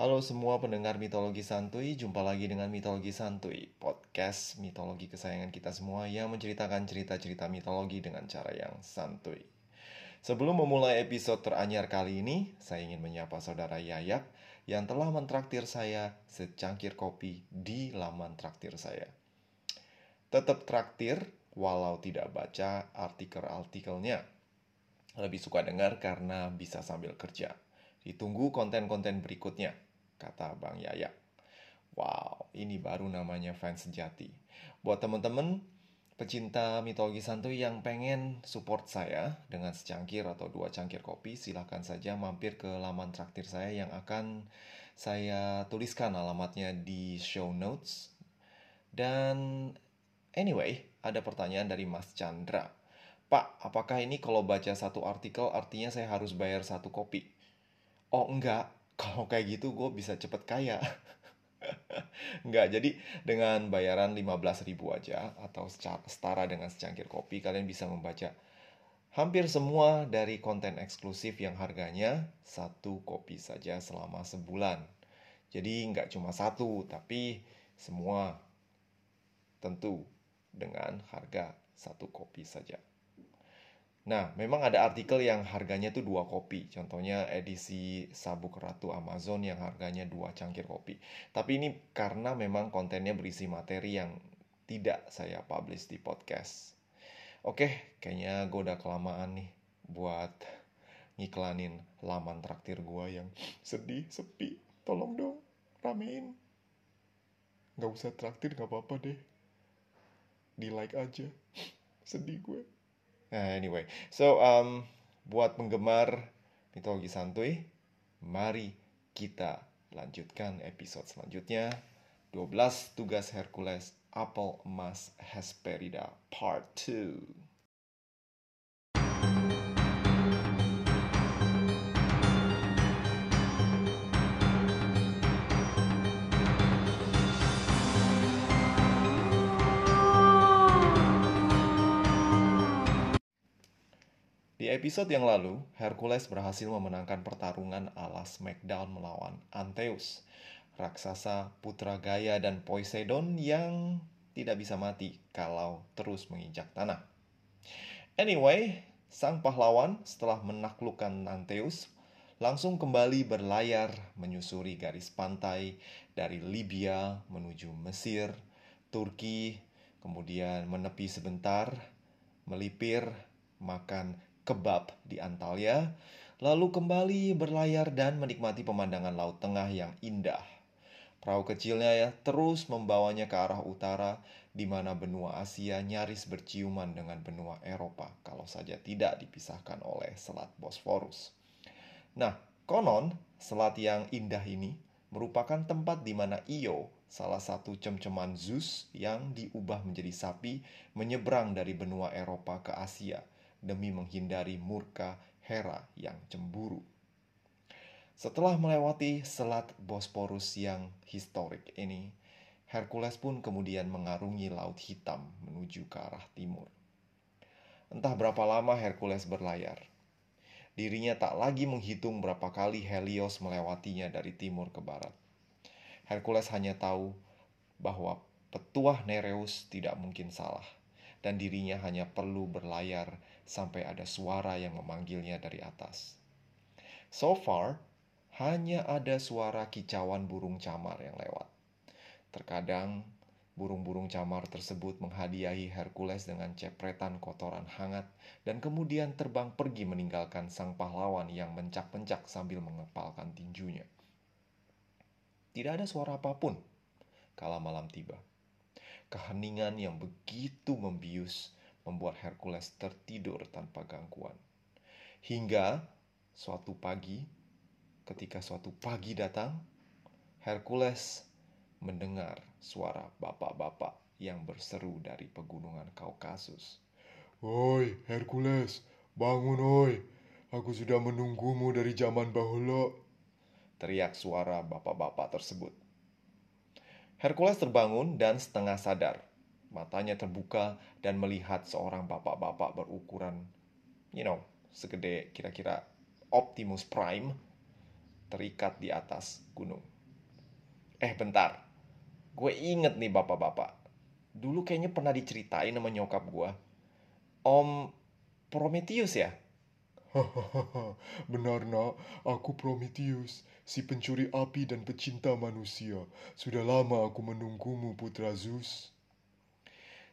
Halo semua pendengar mitologi santuy, jumpa lagi dengan mitologi santuy, podcast mitologi kesayangan kita semua yang menceritakan cerita-cerita mitologi dengan cara yang santuy. Sebelum memulai episode teranyar kali ini, saya ingin menyapa saudara Yayak yang telah mentraktir saya secangkir kopi di laman traktir saya. Tetap traktir walau tidak baca artikel-artikelnya. Lebih suka dengar karena bisa sambil kerja. Ditunggu konten-konten berikutnya, kata Bang Yaya. Wow, ini baru namanya fans sejati. Buat teman-teman pecinta mitologi santuy yang pengen support saya dengan secangkir atau dua cangkir kopi, silahkan saja mampir ke laman traktir saya yang akan saya tuliskan alamatnya di show notes. Dan anyway, ada pertanyaan dari Mas Chandra. Pak, apakah ini kalau baca satu artikel artinya saya harus bayar satu kopi? oh enggak kalau kayak gitu gue bisa cepet kaya Enggak, jadi dengan bayaran 15 ribu aja atau setara dengan secangkir kopi kalian bisa membaca hampir semua dari konten eksklusif yang harganya satu kopi saja selama sebulan. Jadi nggak cuma satu, tapi semua tentu dengan harga satu kopi saja. Nah, memang ada artikel yang harganya tuh dua kopi. Contohnya edisi Sabuk Ratu Amazon yang harganya dua cangkir kopi. Tapi ini karena memang kontennya berisi materi yang tidak saya publish di podcast. Oke, kayaknya gue udah kelamaan nih buat ngiklanin laman traktir gue yang sedih, sepi. Tolong dong, ramein. Gak usah traktir, gak apa-apa deh. Di like aja. Sedih gue. Nah, anyway, so um, buat penggemar mitologi santuy, mari kita lanjutkan episode selanjutnya. 12 tugas Hercules Apel Emas Hesperida Part 2. Episode yang lalu, Hercules berhasil memenangkan pertarungan ala Smackdown melawan Anteus, raksasa putra Gaia dan Poseidon yang tidak bisa mati kalau terus menginjak tanah. Anyway, sang pahlawan setelah menaklukkan Anteus langsung kembali berlayar menyusuri garis pantai dari Libya menuju Mesir, Turki, kemudian menepi sebentar, melipir, makan kebab di Antalya, lalu kembali berlayar dan menikmati pemandangan Laut Tengah yang indah. Perahu kecilnya ya terus membawanya ke arah utara, di mana benua Asia nyaris berciuman dengan benua Eropa, kalau saja tidak dipisahkan oleh Selat Bosforus. Nah, konon selat yang indah ini merupakan tempat di mana Io, salah satu cem-ceman Zeus yang diubah menjadi sapi, menyeberang dari benua Eropa ke Asia – demi menghindari murka Hera yang cemburu. Setelah melewati selat Bosporus yang historik ini, Hercules pun kemudian mengarungi Laut Hitam menuju ke arah timur. Entah berapa lama Hercules berlayar. Dirinya tak lagi menghitung berapa kali Helios melewatinya dari timur ke barat. Hercules hanya tahu bahwa petuah Nereus tidak mungkin salah dan dirinya hanya perlu berlayar sampai ada suara yang memanggilnya dari atas. So far, hanya ada suara kicauan burung camar yang lewat. Terkadang, burung-burung camar tersebut menghadiahi Hercules dengan cepretan kotoran hangat dan kemudian terbang pergi meninggalkan sang pahlawan yang mencak-mencak sambil mengepalkan tinjunya. Tidak ada suara apa pun kala malam tiba. Keheningan yang begitu membius membuat Hercules tertidur tanpa gangguan. Hingga suatu pagi, ketika suatu pagi datang, Hercules mendengar suara bapak-bapak yang berseru dari pegunungan Kaukasus. Woi, Hercules, bangun oi. Aku sudah menunggumu dari zaman bahula. Teriak suara bapak-bapak tersebut. Hercules terbangun dan setengah sadar. Matanya terbuka dan melihat seorang bapak-bapak berukuran, you know, segede kira-kira Optimus Prime terikat di atas gunung. Eh bentar, gue inget nih bapak-bapak. Dulu kayaknya pernah diceritain sama nyokap gue. Om Prometheus ya? Benar nak, aku Prometheus, si pencuri api dan pecinta manusia. Sudah lama aku menunggumu, Putra Zeus.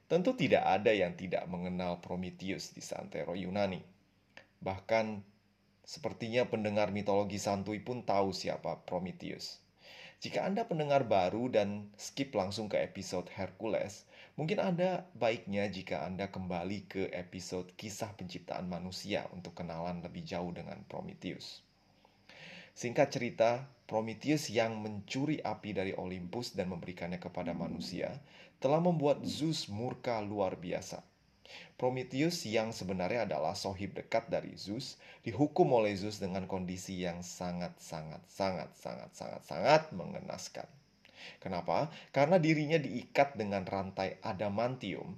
Tentu tidak ada yang tidak mengenal Prometheus di santero Yunani. Bahkan sepertinya pendengar mitologi santuy pun tahu siapa Prometheus. Jika Anda pendengar baru dan skip langsung ke episode Hercules, mungkin ada baiknya jika Anda kembali ke episode kisah penciptaan manusia untuk kenalan lebih jauh dengan Prometheus. Singkat cerita, Prometheus yang mencuri api dari Olympus dan memberikannya kepada manusia telah membuat Zeus murka luar biasa. Prometheus yang sebenarnya adalah sohib dekat dari Zeus dihukum oleh Zeus dengan kondisi yang sangat sangat sangat sangat sangat sangat mengenaskan. Kenapa? Karena dirinya diikat dengan rantai adamantium.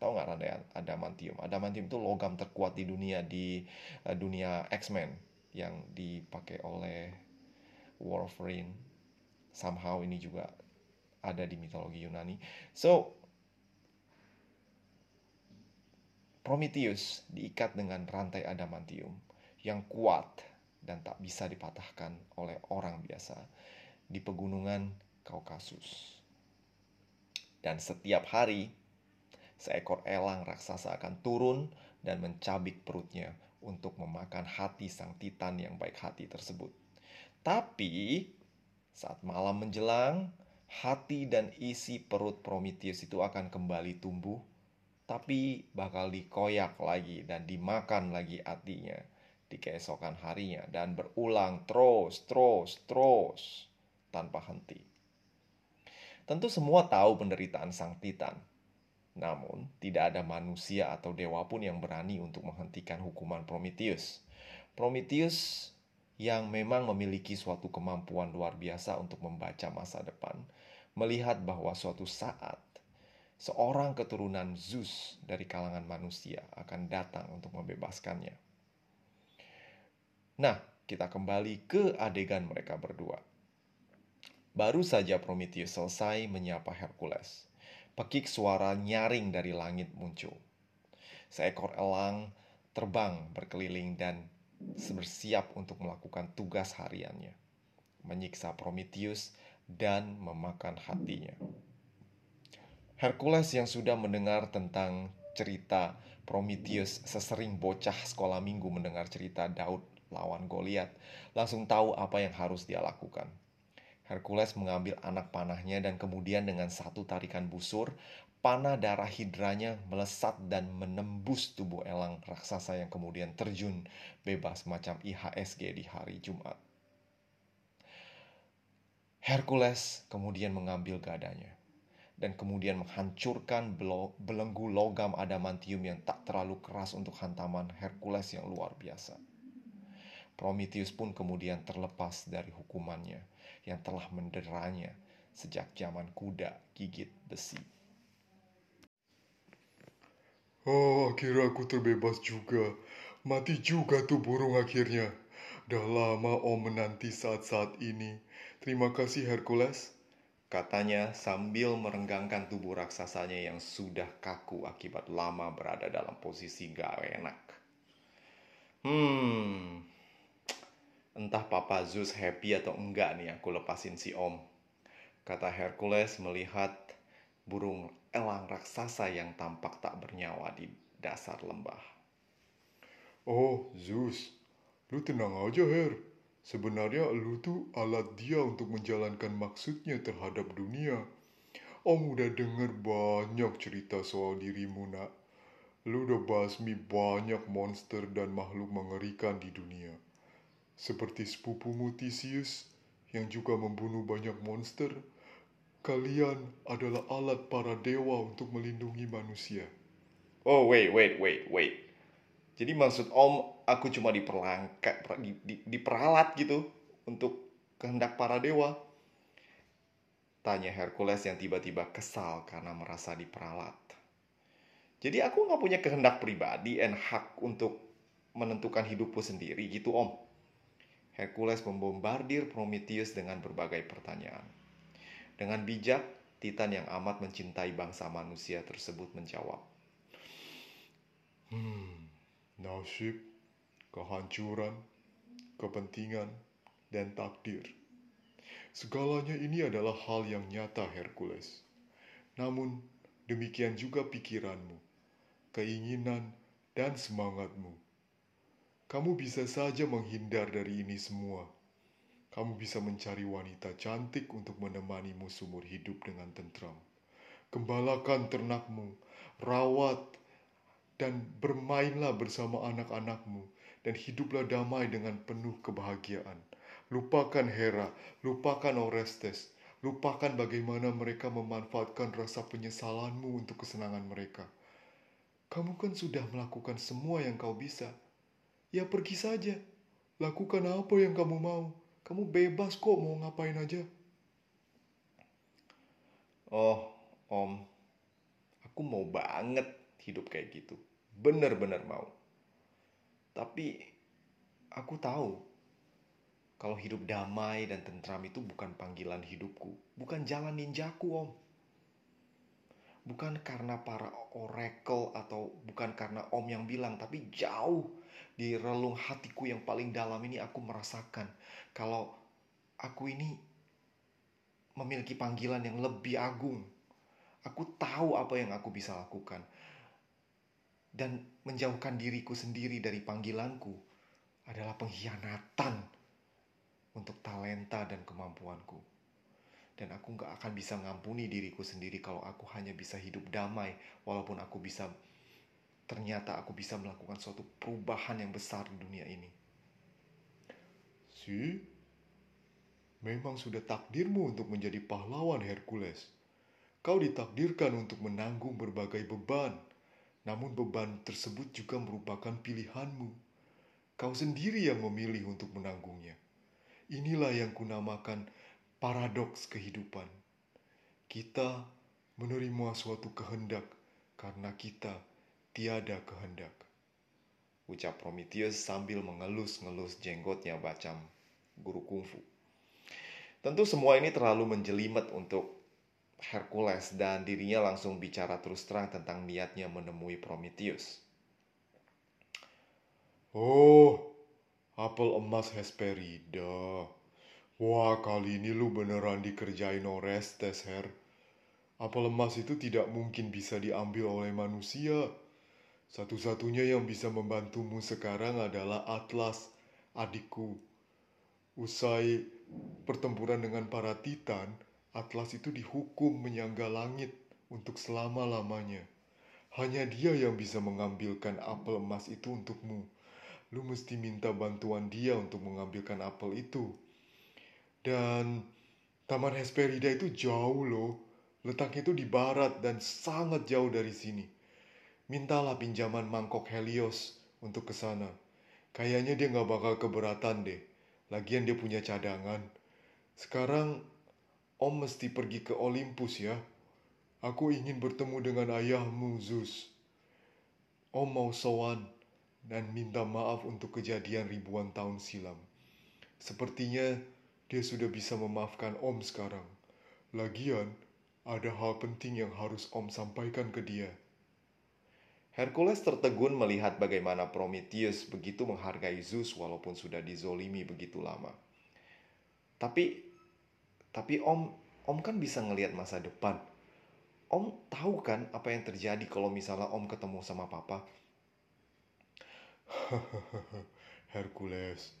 Tahu nggak rantai adamantium? Adamantium itu logam terkuat di dunia di uh, dunia X-Men yang dipakai oleh Wolverine. Somehow ini juga ada di mitologi Yunani. So, Prometheus diikat dengan rantai adamantium yang kuat dan tak bisa dipatahkan oleh orang biasa di pegunungan Kaukasus. Dan setiap hari, seekor elang raksasa akan turun dan mencabik perutnya untuk memakan hati sang titan yang baik hati tersebut. Tapi, saat malam menjelang, hati dan isi perut Prometheus itu akan kembali tumbuh, tapi bakal dikoyak lagi dan dimakan lagi hatinya di keesokan harinya dan berulang terus, terus, terus tanpa henti. Tentu semua tahu penderitaan sang Titan. Namun, tidak ada manusia atau dewa pun yang berani untuk menghentikan hukuman Prometheus. Prometheus yang memang memiliki suatu kemampuan luar biasa untuk membaca masa depan, melihat bahwa suatu saat seorang keturunan Zeus dari kalangan manusia akan datang untuk membebaskannya. Nah, kita kembali ke adegan mereka berdua. Baru saja Prometheus selesai menyapa Hercules. Pekik suara nyaring dari langit muncul. Seekor elang terbang berkeliling dan bersiap untuk melakukan tugas hariannya, menyiksa Prometheus dan memakan hatinya. Hercules yang sudah mendengar tentang cerita Prometheus sesering bocah sekolah minggu mendengar cerita Daud lawan Goliat, langsung tahu apa yang harus dia lakukan. Hercules mengambil anak panahnya dan kemudian dengan satu tarikan busur, panah darah hidranya melesat dan menembus tubuh elang raksasa yang kemudian terjun bebas macam IHSG di hari Jumat. Hercules kemudian mengambil gadanya dan kemudian menghancurkan belenggu logam adamantium yang tak terlalu keras untuk hantaman Hercules yang luar biasa. Prometheus pun kemudian terlepas dari hukumannya yang telah menderanya sejak zaman kuda gigit besi. Oh, akhirnya aku terbebas juga. Mati juga tuh burung akhirnya. Dah lama Om menanti saat-saat ini. Terima kasih Hercules. Katanya sambil merenggangkan tubuh raksasanya yang sudah kaku akibat lama berada dalam posisi gak enak. Hmm, entah Papa Zeus happy atau enggak nih aku lepasin si Om. Kata Hercules melihat burung elang raksasa yang tampak tak bernyawa di dasar lembah. Oh, Zeus, lu tenang aja, Her. Sebenarnya lu tuh alat dia untuk menjalankan maksudnya terhadap dunia. Om udah denger banyak cerita soal dirimu, nak. Lu udah basmi banyak monster dan makhluk mengerikan di dunia. Seperti sepupumu Theseus yang juga membunuh banyak monster Kalian adalah alat para dewa untuk melindungi manusia. Oh, wait, wait, wait, wait. Jadi maksud Om, aku cuma diperlangkap, di, di, diperalat gitu untuk kehendak para dewa. Tanya Hercules yang tiba-tiba kesal karena merasa diperalat. Jadi aku nggak punya kehendak pribadi dan hak untuk menentukan hidupku sendiri gitu Om. Hercules membombardir Prometheus dengan berbagai pertanyaan. Dengan bijak, Titan yang amat mencintai bangsa manusia tersebut menjawab, Hmm, nasib, kehancuran, kepentingan, dan takdir. Segalanya ini adalah hal yang nyata, Hercules. Namun, demikian juga pikiranmu, keinginan, dan semangatmu. Kamu bisa saja menghindar dari ini semua. Kamu bisa mencari wanita cantik untuk menemanimu seumur hidup dengan tentram. Gembalakan ternakmu, rawat, dan bermainlah bersama anak-anakmu, dan hiduplah damai dengan penuh kebahagiaan. Lupakan Hera, lupakan Orestes, lupakan bagaimana mereka memanfaatkan rasa penyesalanmu untuk kesenangan mereka. Kamu kan sudah melakukan semua yang kau bisa. Ya pergi saja, lakukan apa yang kamu mau. Kamu bebas kok mau ngapain aja. Oh, Om, aku mau banget hidup kayak gitu. Bener-bener mau. Tapi aku tahu kalau hidup damai dan tentram itu bukan panggilan hidupku, bukan jalan ninjaku, Om. Bukan karena para oracle atau bukan karena Om yang bilang, tapi jauh di relung hatiku yang paling dalam ini aku merasakan kalau aku ini memiliki panggilan yang lebih agung. Aku tahu apa yang aku bisa lakukan. Dan menjauhkan diriku sendiri dari panggilanku adalah pengkhianatan untuk talenta dan kemampuanku. Dan aku gak akan bisa ngampuni diriku sendiri kalau aku hanya bisa hidup damai, walaupun aku bisa ternyata aku bisa melakukan suatu perubahan yang besar di dunia ini. Si, memang sudah takdirmu untuk menjadi pahlawan Hercules. Kau ditakdirkan untuk menanggung berbagai beban, namun beban tersebut juga merupakan pilihanmu. Kau sendiri yang memilih untuk menanggungnya. Inilah yang kunamakan paradoks kehidupan. Kita menerima suatu kehendak karena kita tiada kehendak. Ucap Prometheus sambil mengelus-ngelus jenggotnya bacam guru kungfu. Tentu semua ini terlalu menjelimet untuk Hercules dan dirinya langsung bicara terus terang tentang niatnya menemui Prometheus. Oh, apel emas Hesperida. Wah, kali ini lu beneran dikerjain Orestes, Her. Apel emas itu tidak mungkin bisa diambil oleh manusia. Satu-satunya yang bisa membantumu sekarang adalah Atlas, adikku. Usai pertempuran dengan para titan, Atlas itu dihukum menyangga langit untuk selama-lamanya. Hanya dia yang bisa mengambilkan apel emas itu untukmu lu mesti minta bantuan dia untuk mengambilkan apel itu. Dan Taman Hesperida itu jauh loh. Letaknya itu di barat dan sangat jauh dari sini. Mintalah pinjaman mangkok Helios untuk ke sana. Kayaknya dia nggak bakal keberatan deh. Lagian dia punya cadangan. Sekarang Om mesti pergi ke Olympus ya. Aku ingin bertemu dengan ayahmu, Zeus. Om mau sowan dan minta maaf untuk kejadian ribuan tahun silam. Sepertinya dia sudah bisa memaafkan Om sekarang. Lagian, ada hal penting yang harus Om sampaikan ke dia. Hercules tertegun melihat bagaimana Prometheus begitu menghargai Zeus walaupun sudah dizolimi begitu lama. Tapi, tapi Om, Om kan bisa ngelihat masa depan. Om tahu kan apa yang terjadi kalau misalnya Om ketemu sama Papa? Hercules,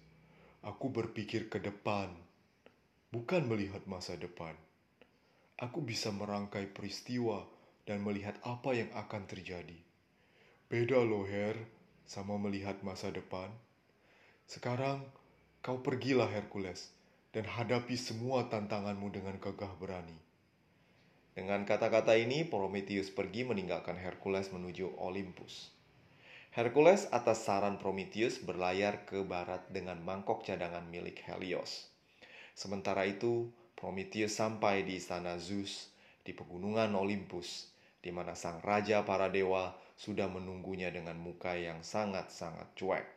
aku berpikir ke depan, bukan melihat masa depan. Aku bisa merangkai peristiwa dan melihat apa yang akan terjadi. Beda loh, Her, sama melihat masa depan. Sekarang, kau pergilah Hercules dan hadapi semua tantanganmu dengan gagah berani. Dengan kata-kata ini, Prometheus pergi meninggalkan Hercules menuju Olympus. Hercules atas saran Prometheus berlayar ke barat dengan mangkok cadangan milik Helios. Sementara itu, Prometheus sampai di istana Zeus di pegunungan Olympus, di mana sang raja para dewa sudah menunggunya dengan muka yang sangat-sangat cuek.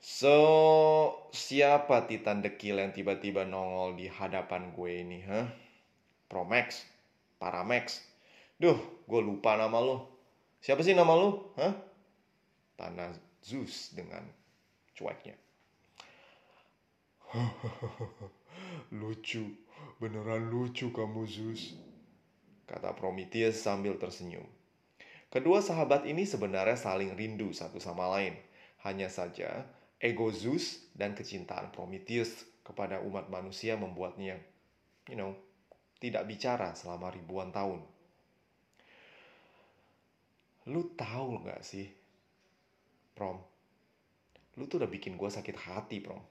So, siapa Titan dekil yang tiba-tiba nongol di hadapan gue ini, ha? Promax? Paramax? Duh, gue lupa nama lo. Siapa sih nama lo, ha? Tanda Zeus dengan cueknya. lucu, beneran lucu kamu Zeus. Kata Prometheus sambil tersenyum. Kedua sahabat ini sebenarnya saling rindu satu sama lain. Hanya saja ego Zeus dan kecintaan Prometheus kepada umat manusia membuatnya, you know, tidak bicara selama ribuan tahun. Lu tahu nggak sih, Prom? Lu tuh udah bikin gue sakit hati, Prom.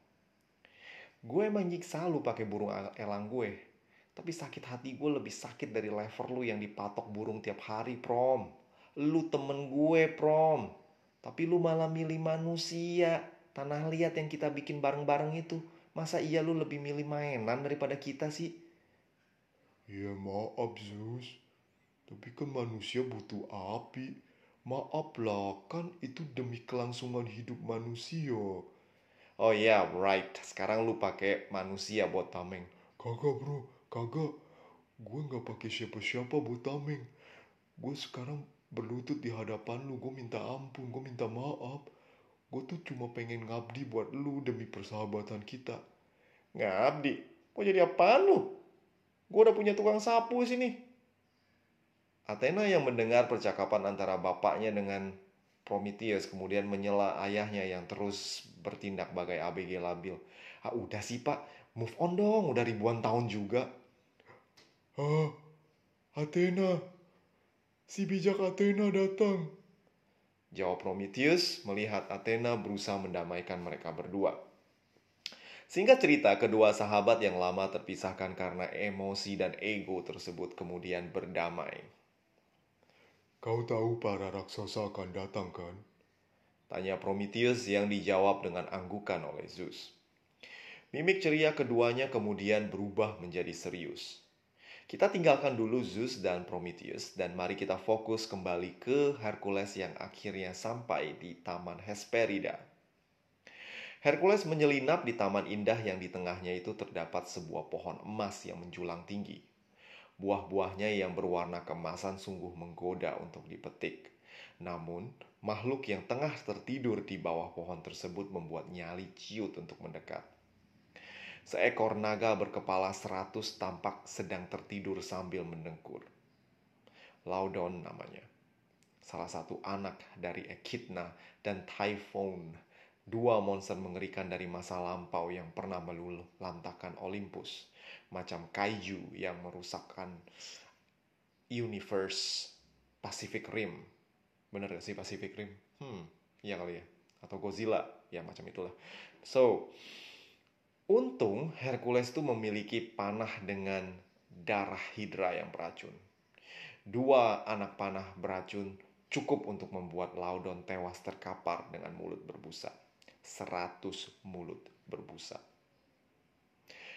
Gue emang nyiksa lu pakai burung elang gue. Tapi sakit hati gue lebih sakit dari lever lu yang dipatok burung tiap hari, Prom. Lu temen gue, Prom. Tapi lu malah milih manusia. Tanah liat yang kita bikin bareng-bareng itu. Masa iya lu lebih milih mainan daripada kita sih? Ya maaf Zeus. Tapi kan manusia butuh api. Maaf lah, kan itu demi kelangsungan hidup manusia. Oh iya, yeah, right. Sekarang lu pakai manusia buat tameng. Kagak bro, kagak. Gue nggak pakai siapa-siapa buat tameng. Gue sekarang berlutut di hadapan lu, gue minta ampun, gue minta maaf. Gue tuh cuma pengen ngabdi buat lu demi persahabatan kita. Ngabdi? Kok jadi apaan lu? Gue udah punya tukang sapu sini. Athena yang mendengar percakapan antara bapaknya dengan Prometheus kemudian menyela ayahnya yang terus bertindak bagai ABG labil. Ah udah sih pak, move on dong, udah ribuan tahun juga. Ah, Athena, Si bijak Athena datang. Jawab Prometheus melihat Athena berusaha mendamaikan mereka berdua. Singkat cerita, kedua sahabat yang lama terpisahkan karena emosi dan ego tersebut kemudian berdamai. Kau tahu para raksasa akan datang kan? Tanya Prometheus yang dijawab dengan anggukan oleh Zeus. Mimik ceria keduanya kemudian berubah menjadi serius. Kita tinggalkan dulu Zeus dan Prometheus dan mari kita fokus kembali ke Hercules yang akhirnya sampai di Taman Hesperida. Hercules menyelinap di taman indah yang di tengahnya itu terdapat sebuah pohon emas yang menjulang tinggi. Buah-buahnya yang berwarna kemasan sungguh menggoda untuk dipetik. Namun, makhluk yang tengah tertidur di bawah pohon tersebut membuat nyali ciut untuk mendekat. Seekor naga berkepala seratus tampak sedang tertidur sambil mendengkur. Laudon namanya. Salah satu anak dari Echidna dan Typhon. Dua monster mengerikan dari masa lampau yang pernah melulantakan Olympus. Macam kaiju yang merusakkan universe Pacific Rim. Bener gak sih Pacific Rim? Hmm, iya kali ya. Atau Godzilla, ya macam itulah. So, Untung Hercules itu memiliki panah dengan darah hidra yang beracun. Dua anak panah beracun cukup untuk membuat Laudon tewas terkapar dengan mulut berbusa. Seratus mulut berbusa.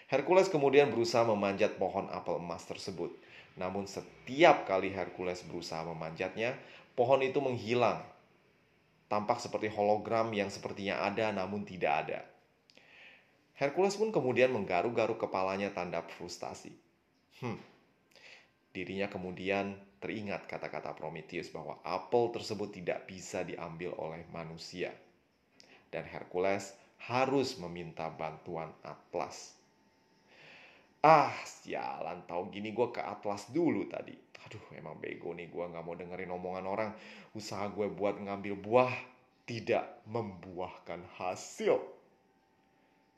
Hercules kemudian berusaha memanjat pohon apel emas tersebut. Namun setiap kali Hercules berusaha memanjatnya, pohon itu menghilang. Tampak seperti hologram yang sepertinya ada namun tidak ada. Hercules pun kemudian menggaruk-garuk kepalanya tanda frustasi. Hmm. Dirinya kemudian teringat kata-kata Prometheus bahwa apel tersebut tidak bisa diambil oleh manusia. Dan Hercules harus meminta bantuan Atlas. Ah, sialan, tau gini gue ke Atlas dulu tadi. Aduh, emang bego nih gue gak mau dengerin omongan orang. Usaha gue buat ngambil buah tidak membuahkan hasil.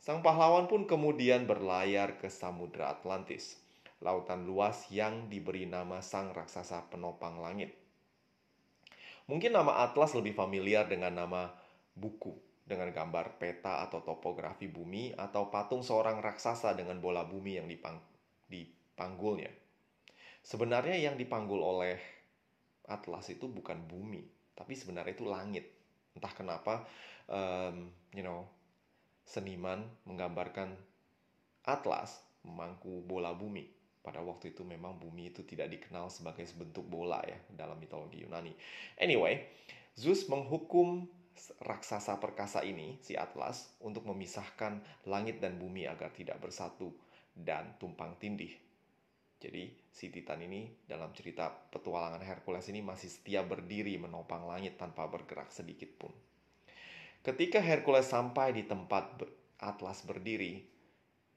Sang pahlawan pun kemudian berlayar ke Samudra Atlantis, lautan luas yang diberi nama sang raksasa penopang langit. Mungkin nama Atlas lebih familiar dengan nama buku dengan gambar peta atau topografi bumi atau patung seorang raksasa dengan bola bumi yang dipang dipanggulnya. Sebenarnya yang dipanggul oleh Atlas itu bukan bumi, tapi sebenarnya itu langit. Entah kenapa, um, you know, seniman menggambarkan atlas memangku bola bumi. Pada waktu itu memang bumi itu tidak dikenal sebagai sebentuk bola ya dalam mitologi Yunani. Anyway, Zeus menghukum raksasa perkasa ini, si Atlas, untuk memisahkan langit dan bumi agar tidak bersatu dan tumpang tindih. Jadi, si Titan ini dalam cerita petualangan Hercules ini masih setia berdiri menopang langit tanpa bergerak sedikit pun. Ketika Hercules sampai di tempat Atlas berdiri,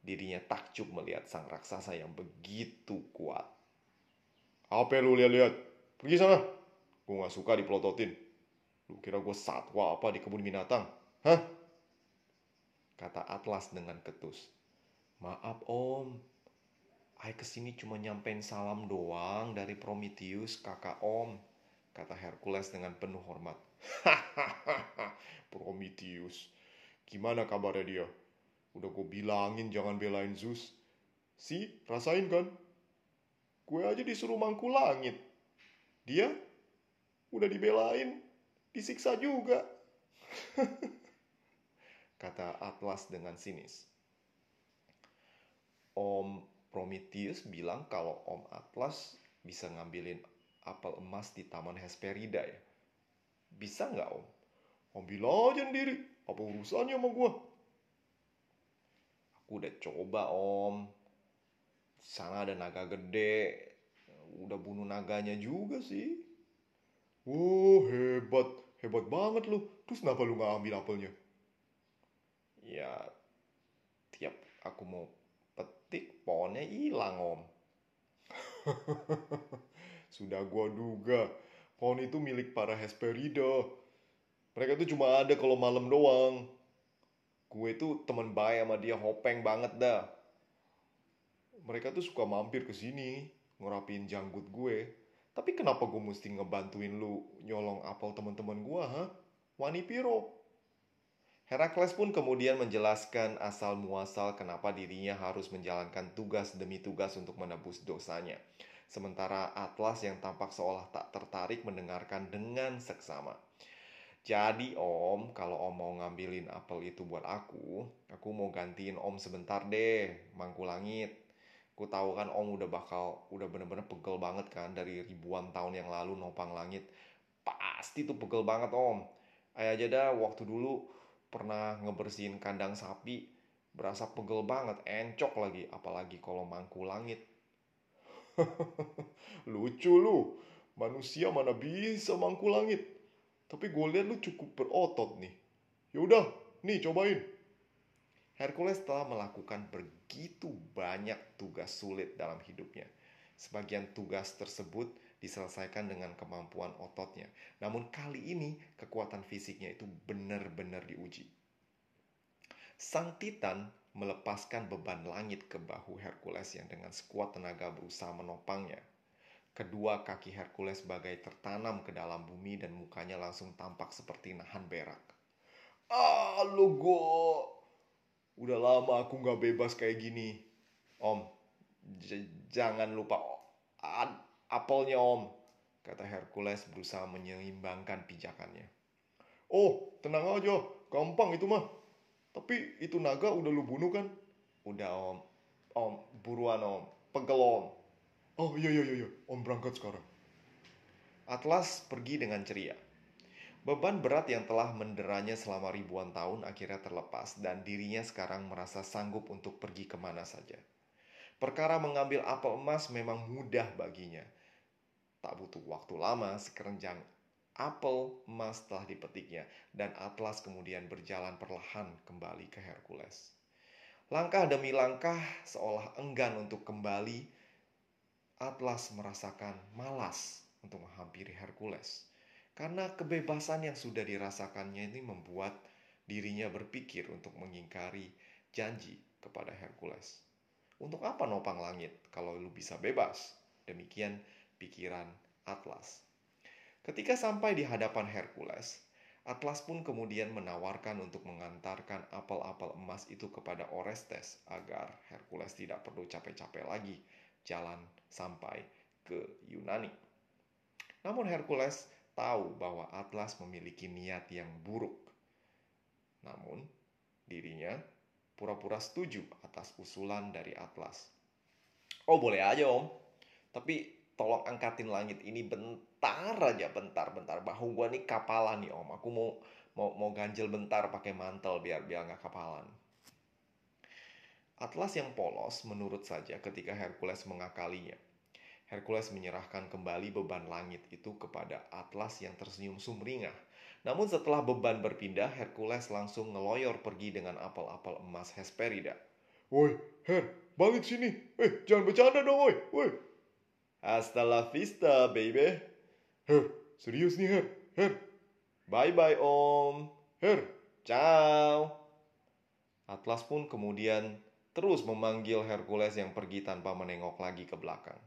dirinya takjub melihat sang raksasa yang begitu kuat. Apa lu lihat-lihat? Pergi sana. Gue gak suka dipelototin. Lu kira gue satwa apa di kebun binatang? Hah? Kata Atlas dengan ketus. Maaf om, Ai ke sini cuma nyampein salam doang dari Prometheus, kakak om. Kata Hercules dengan penuh hormat. Hahaha, Prometheus. Gimana kabarnya dia? Udah gue bilangin jangan belain Zeus. Si, rasain kan? Gue aja disuruh mangku langit. Dia udah dibelain, disiksa juga. Kata Atlas dengan sinis. Om Prometheus bilang kalau Om Atlas bisa ngambilin apel emas di Taman Hesperida ya. Bisa nggak Om? Ambil aja sendiri. Apa urusannya sama gue? Aku udah coba Om. Di sana ada naga gede. Udah bunuh naganya juga sih. Wow, hebat. Hebat banget lu. Terus kenapa lu gak ambil apelnya? Ya, tiap aku mau petik pohonnya hilang om. Sudah gua duga, pohon itu milik para Hesperida. Mereka tuh cuma ada kalau malam doang. Gue tuh temen baik sama dia hopeng banget dah. Mereka tuh suka mampir ke sini, ngerapin janggut gue. Tapi kenapa gue mesti ngebantuin lu nyolong apel teman-teman gue, ha? Wani Piro. Herakles pun kemudian menjelaskan asal muasal kenapa dirinya harus menjalankan tugas demi tugas untuk menebus dosanya. Sementara Atlas yang tampak seolah tak tertarik mendengarkan dengan seksama. Jadi om, kalau om mau ngambilin apel itu buat aku, aku mau gantiin om sebentar deh, mangku langit. Ku tahu kan om udah bakal, udah bener-bener pegel banget kan dari ribuan tahun yang lalu nopang langit. Pasti tuh pegel banget om. Ayo aja dah, waktu dulu pernah ngebersihin kandang sapi berasa pegel banget, encok lagi, apalagi kalau mangku langit. Lucu lu, manusia mana bisa mangku langit. Tapi gue lihat lu cukup berotot nih. Yaudah, nih cobain. Hercules telah melakukan begitu banyak tugas sulit dalam hidupnya. Sebagian tugas tersebut diselesaikan dengan kemampuan ototnya. Namun kali ini kekuatan fisiknya itu benar-benar diuji. Sang Titan melepaskan beban langit ke bahu Hercules yang dengan sekuat tenaga berusaha menopangnya. Kedua kaki Hercules bagai tertanam ke dalam bumi dan mukanya langsung tampak seperti nahan berak. Ah, lu go. Udah lama aku nggak bebas kayak gini. Om, jangan lupa apelnya om, kata Hercules berusaha menyeimbangkan pijakannya. Oh, tenang aja, gampang itu mah. Tapi itu naga udah lu bunuh kan? Udah om, om, buruan om, pegel om. Oh iya iya iya, om berangkat sekarang. Atlas pergi dengan ceria. Beban berat yang telah menderanya selama ribuan tahun akhirnya terlepas dan dirinya sekarang merasa sanggup untuk pergi ke mana saja. Perkara mengambil apel emas memang mudah baginya. Tak butuh waktu lama, sekerenjang apel emas telah dipetiknya dan Atlas kemudian berjalan perlahan kembali ke Hercules. Langkah demi langkah seolah enggan untuk kembali, Atlas merasakan malas untuk menghampiri Hercules. Karena kebebasan yang sudah dirasakannya ini membuat dirinya berpikir untuk mengingkari janji kepada Hercules. Untuk apa nopang langit kalau lu bisa bebas? Demikian pikiran Atlas. Ketika sampai di hadapan Hercules, Atlas pun kemudian menawarkan untuk mengantarkan apel-apel emas itu kepada Orestes agar Hercules tidak perlu capek-capek lagi jalan sampai ke Yunani. Namun Hercules tahu bahwa Atlas memiliki niat yang buruk. Namun, dirinya pura-pura setuju atas usulan dari Atlas. Oh, boleh aja, Om. Tapi tolong angkatin langit ini bentar aja, bentar-bentar. Bahu gua nih kapalan nih, Om. Aku mau mau mau ganjel bentar pakai mantel biar biar nggak kapalan. Atlas yang polos menurut saja ketika Hercules mengakalinya. Hercules menyerahkan kembali beban langit itu kepada Atlas yang tersenyum sumringah. Namun setelah beban berpindah, Hercules langsung ngeloyor pergi dengan apel-apel emas Hesperida. Woi, Her, balik sini. Eh, jangan bercanda dong, woi. Woi. Hasta la vista, baby. Her, serius nih, Her. Her, Bye-bye, Om. Her. Ciao. Atlas pun kemudian terus memanggil Hercules yang pergi tanpa menengok lagi ke belakang.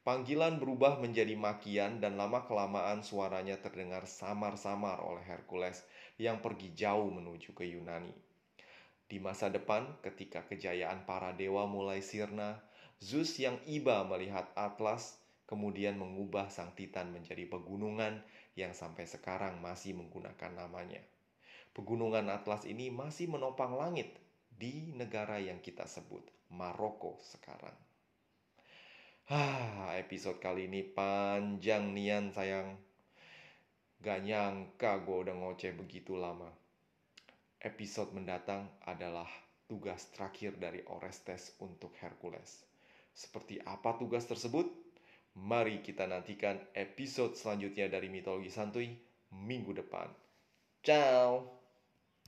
Panggilan berubah menjadi makian dan lama-kelamaan suaranya terdengar samar-samar oleh Hercules yang pergi jauh menuju ke Yunani. Di masa depan, ketika kejayaan para dewa mulai sirna, Zeus yang iba melihat Atlas kemudian mengubah sang Titan menjadi pegunungan yang sampai sekarang masih menggunakan namanya. Pegunungan Atlas ini masih menopang langit di negara yang kita sebut Maroko sekarang. Ah, episode kali ini panjang nian sayang. Gak nyangka gue udah ngoceh begitu lama. Episode mendatang adalah tugas terakhir dari Orestes untuk Hercules. Seperti apa tugas tersebut? Mari kita nantikan episode selanjutnya dari Mitologi Santuy minggu depan. Ciao!